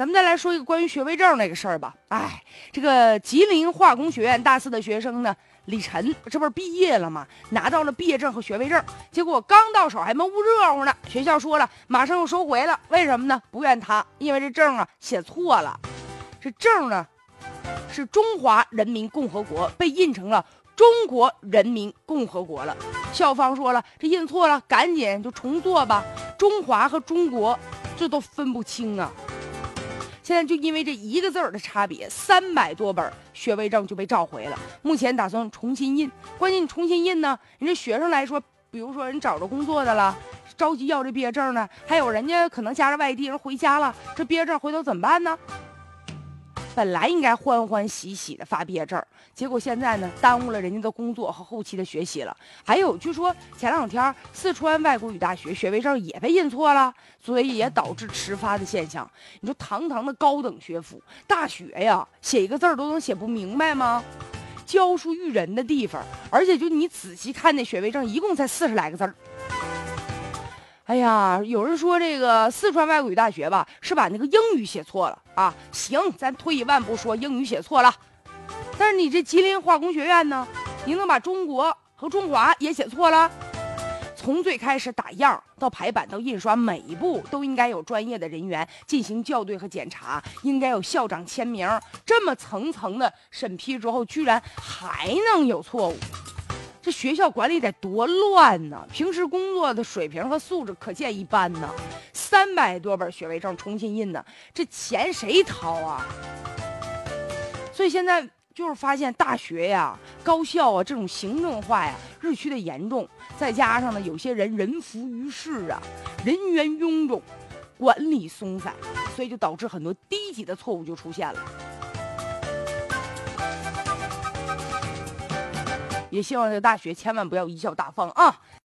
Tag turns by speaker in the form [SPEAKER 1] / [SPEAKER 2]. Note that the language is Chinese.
[SPEAKER 1] 咱们再来说一个关于学位证那个事儿吧。哎，这个吉林化工学院大四的学生呢，李晨，这不是毕业了吗？拿到了毕业证和学位证，结果刚到手还没捂热乎呢，学校说了，马上又收回了。为什么呢？不怨他，因为这证啊写错了，这证呢是中华人民共和国，被印成了中国人民共和国了。校方说了，这印错了，赶紧就重做吧。中华和中国这都分不清啊。现在就因为这一个字儿的差别，三百多本学位证就被召回了。目前打算重新印，关键你重新印呢，人这学生来说，比如说人找着工作的了，着急要这毕业证呢，还有人家可能家在外地人回家了，这毕业证回头怎么办呢？本来应该欢欢喜喜的发毕业证，结果现在呢，耽误了人家的工作和后期的学习了。还有，据说前两天四川外国语大学学位证也被印错了，所以也导致迟发的现象。你说，堂堂的高等学府大学呀，写一个字都能写不明白吗？教书育人的地方，而且就你仔细看那学位证，一共才四十来个字儿。哎呀，有人说这个四川外国语大学吧，是把那个英语写错了啊。行，咱退一万步说，英语写错了。但是你这吉林化工学院呢，你能把中国和中华也写错了？从最开始打样到排版到印刷，每一步都应该有专业的人员进行校对和检查，应该有校长签名。这么层层的审批之后，居然还能有错误？这学校管理得多乱呢！平时工作的水平和素质可见一斑呢。三百多本学位证重新印呢，这钱谁掏啊？所以现在就是发现大学呀、高校啊这种行政化呀日趋的严重，再加上呢有些人人浮于事啊，人员臃肿，管理松散，所以就导致很多低级的错误就出现了。也希望这个大学千万不要贻笑大方啊！